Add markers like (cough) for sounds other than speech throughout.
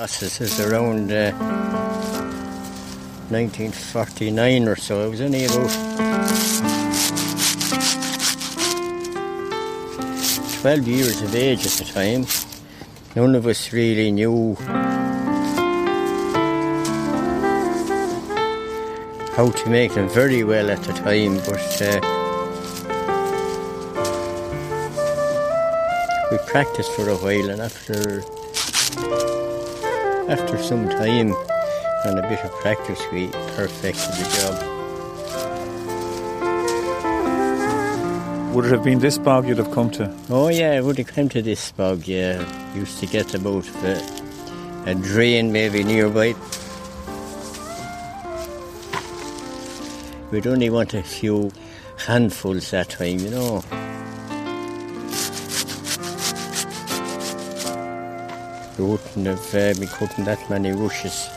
Process is around uh, 1949 or so. I was only about 12 years of age at the time. None of us really knew how to make them very well at the time, but uh, we practiced for a while, and after after some time and a bit of practice, we perfected the job. Would it have been this bog you'd have come to? Oh yeah, I would have come to this bog. Yeah, used to get about uh, a drain maybe nearby. We'd only want a few handfuls that time, you know. We wouldn't have uh, been cutting that many rushes.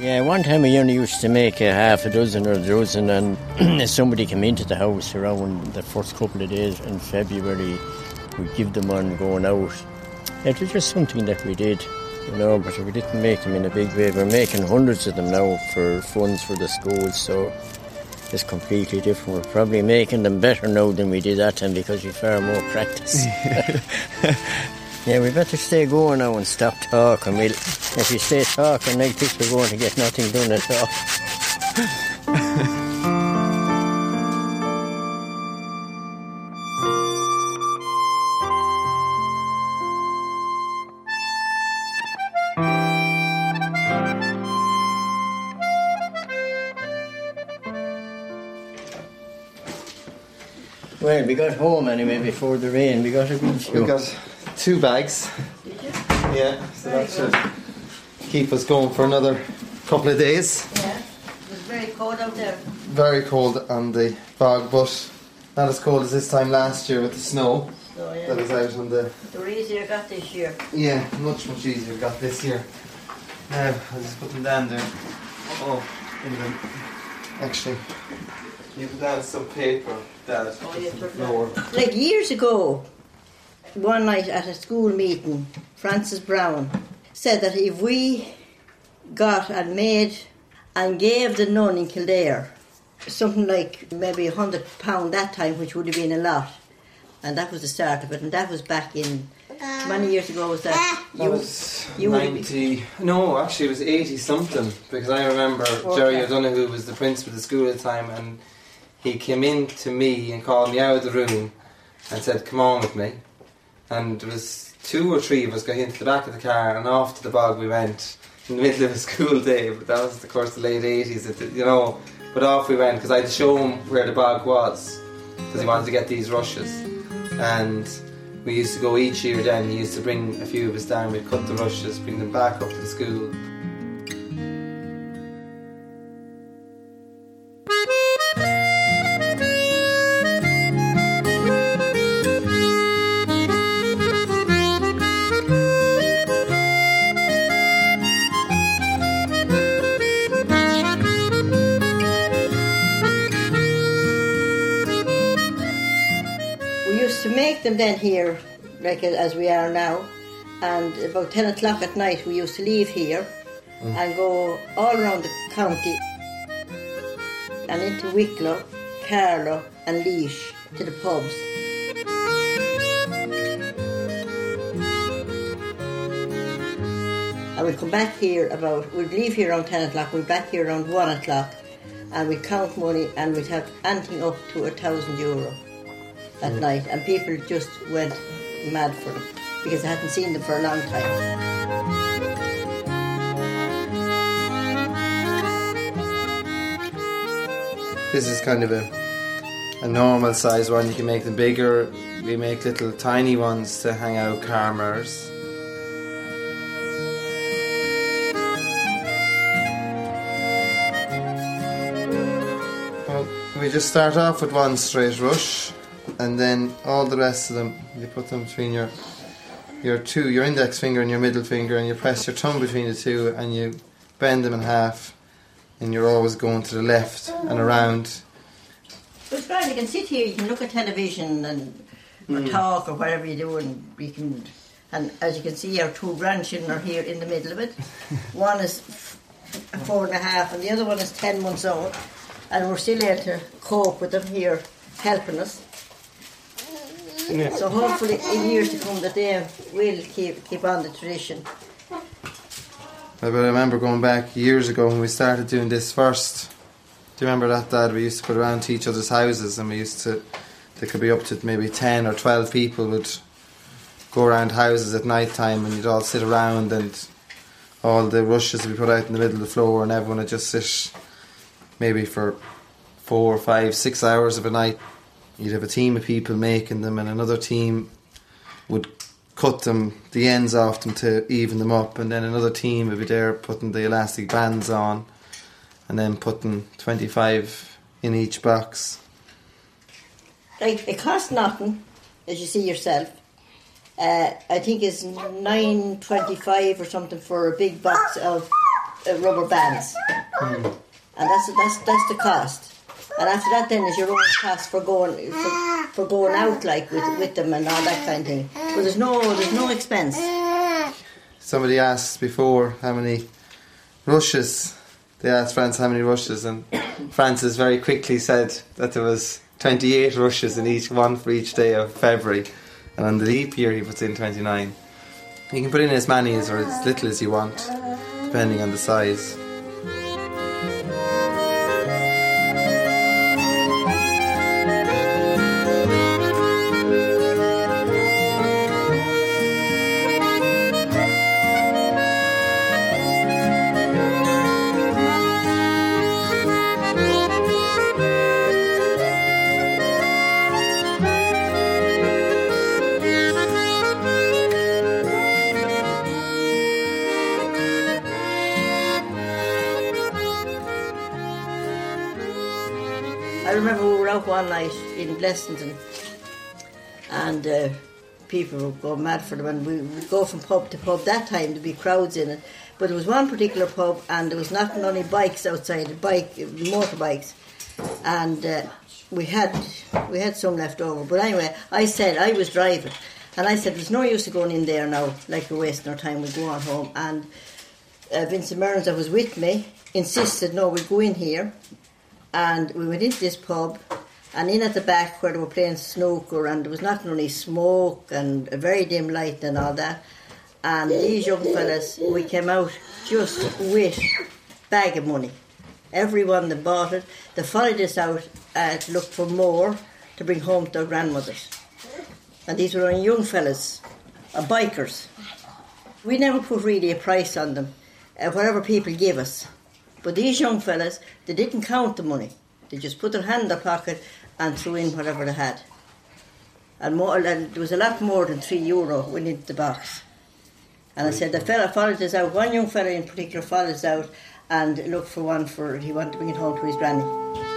Yeah, one time we only used to make a half a dozen or a dozen, and (clears throat) somebody came into the house around the first couple of days in February, we'd give them one going out. It was just something that we did, know, but we didn't make them in a big way. We're making hundreds of them now for funds for the schools, so it's completely different. We're probably making them better now than we did that time because we've far more practice. (laughs) yeah, we better stay going now and stop talking. We'll, if you stay talking like this, we're going to get nothing done at all. (laughs) Well, we got home anyway before the rain. We got a good few. We got two bags. Yeah, so that should keep us going for another couple of days. Yeah, it was very cold out there. Very cold on the bog, but not as cold as this time last year with the snow So that yeah, was out on the. they were easier got this year. Yeah, much much easier got this year. Now I'll just put them down there. Oh, in the actually, you put down some paper that Oh, yeah, took that. lower. Like years ago, one night at a school meeting, Francis Brown said that if we got and made and gave the nun in Kildare something like maybe a hundred pound that time, which would have been a lot, and that was the start of it, and that was back in many uh, years ago. Was that uh, That you? was you 90. No, actually, it was 80 something because I remember Jerry Okay. O'Donoghue was the principal of the school at the time and he came in to me and called me out of the room and said, Come on with me. And there was two or three of us got into the back of the car and off to the bog we went in the middle of a (laughs) school day. But that was, of course, the late 80s, it- you know. But off we went because I had to show him where the bog was because he wanted to get these rushes. And we used to go each year then, he used to bring a few of us down, we'd cut the rushes, bring them back up to the school. Make them then here, like uh, as we are now, and about 10 o'clock at night we used to leave here mm. and go all around the county. And into Wicklow, Carlow and Laois to the pubs. And we'd come back here about, we'd leave here around 10 o'clock, we'd back here around 1 o'clock and we'd count money and we'd have anything up to a thousand euro that mm. night, and people just went mad for them because they hadn't seen them for a long time. This is kind of a, a normal size one, you can make them bigger, we make little tiny ones to hang out car mirrors. Well, we just start off with one straight rush, and then all the rest of them, you put them between your your two, your index finger and your middle finger, and you press your thumb between the two, and you bend them in half, and you're always going to the left and around, But it's grand, you can sit here, you can look at television and or mm. talk or whatever you do, and you can. And as you can see, our two grandchildren are here in the middle of it. (laughs) one is f- four and a half, and the other one is ten months old. And we're still able to cope with them here, helping us. So hopefully, in years to come, that they will keep keep on the tradition. But I remember going back years ago when we started doing this first. Do you remember that, Dad? We used to put around to each other's houses and we used to, there could be up to maybe 10 or 12 people would go around houses at night time and you'd all sit around and all the rushes would be put out in the middle of the floor and everyone would just sit maybe for four, five, six hours of a night. You'd have a team of people making them and another team would cut them, the ends off them to even them up, and then another team would be there putting the elastic bands on, and then putting 25 in each box. Like it costs nothing, as you see yourself. Uh, I think it's nine twenty-five or something for a big box of uh, rubber bands, and that's that's that's the cost. And after that, then is your own cost for going for, for going out like with with them and all that kind of thing. But there's no there's no expense. Somebody asked before how many rushes. They asked Francis how many rushes, and (coughs) Francis very quickly said that there was 28 rushes in each one for each day of February, and on the leap year he puts in 29. You can put in as many as or as little as you want, depending on the size. I remember we were out one night in Blessington, and uh, people would go mad for them, and we would go from pub to pub. That time there'd be crowds in it, but there was one particular pub, and there was not only bikes outside, bike motorbikes, and uh, we had we had some left over. But anyway, I said I was driving, and I said there's no use of going in there now, like we're wasting our time. We go on home, and uh, Vincent Mearns, that was with me, insisted no, we go in here and we went into this pub and in at the back where they were playing snooker and there was not only smoke and a very dim light and all that. And these young fellas we came out just with bag of money. Everyone that bought it they followed us out uh, to look for more to bring home to their grandmothers. And these were only young fellas uh, bikers. We never put really a price on them uh, whatever people give us but these young fellas, they didn't count the money. They just put their hand in their pocket and threw in whatever they had. And, more, and there was a lot more than three euro went into the box. And I said, the fella followed us out, one young fella in particular followed us out and looked for one for, he wanted to bring it home to his granny.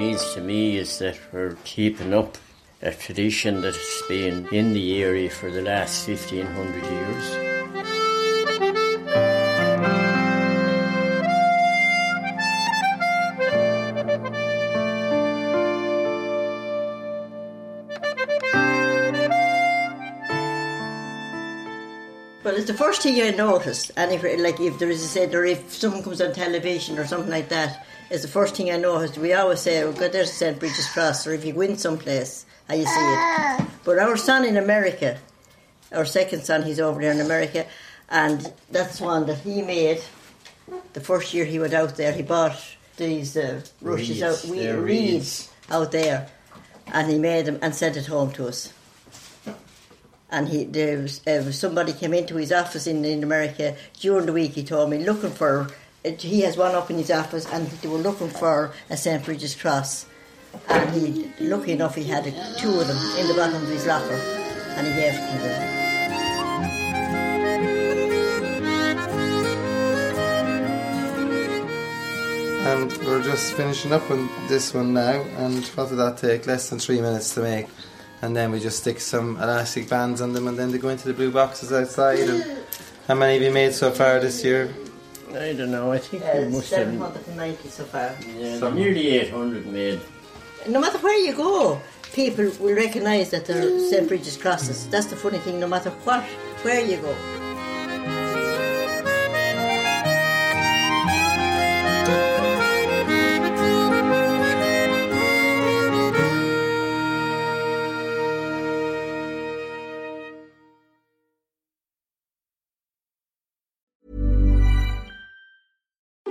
Means to me is that we're keeping up a tradition that's been in the area for the last 1500 years. Well, it's the first thing I notice. And if, like, if there is a said, or if someone comes on television or something like that, it's the first thing I notice. We always say, "Oh, God, there's St. Bridget's Cross," or if you win someplace, how you see it. But our son in America, our second son, he's over there in America, and that's one that he made. The first year he went out there, he bought these uh, rushes Reeds. out, we, reeds reeds. out there, and he made them and sent it home to us and he there was, uh, somebody came into his office in, in America during the week. He told me looking for. He has one up in his office, and they were looking for a St Bridget's cross. And he, lucky enough, he had uh, two of them in the bottom of his locker, and he gave them to them. And we're just finishing up on this one now. And what did that take? Less than three minutes to make. And then we just stick some elastic bands on them, and then they go into the blue boxes outside. And how many have you made so far this year? I don't know. I think we Uh, must have. 790 so far. Yeah, Some- nearly 800 made. No matter where you go, people will recognise that they're St. Bridget's crosses. That's the funny thing, no matter what, where you go.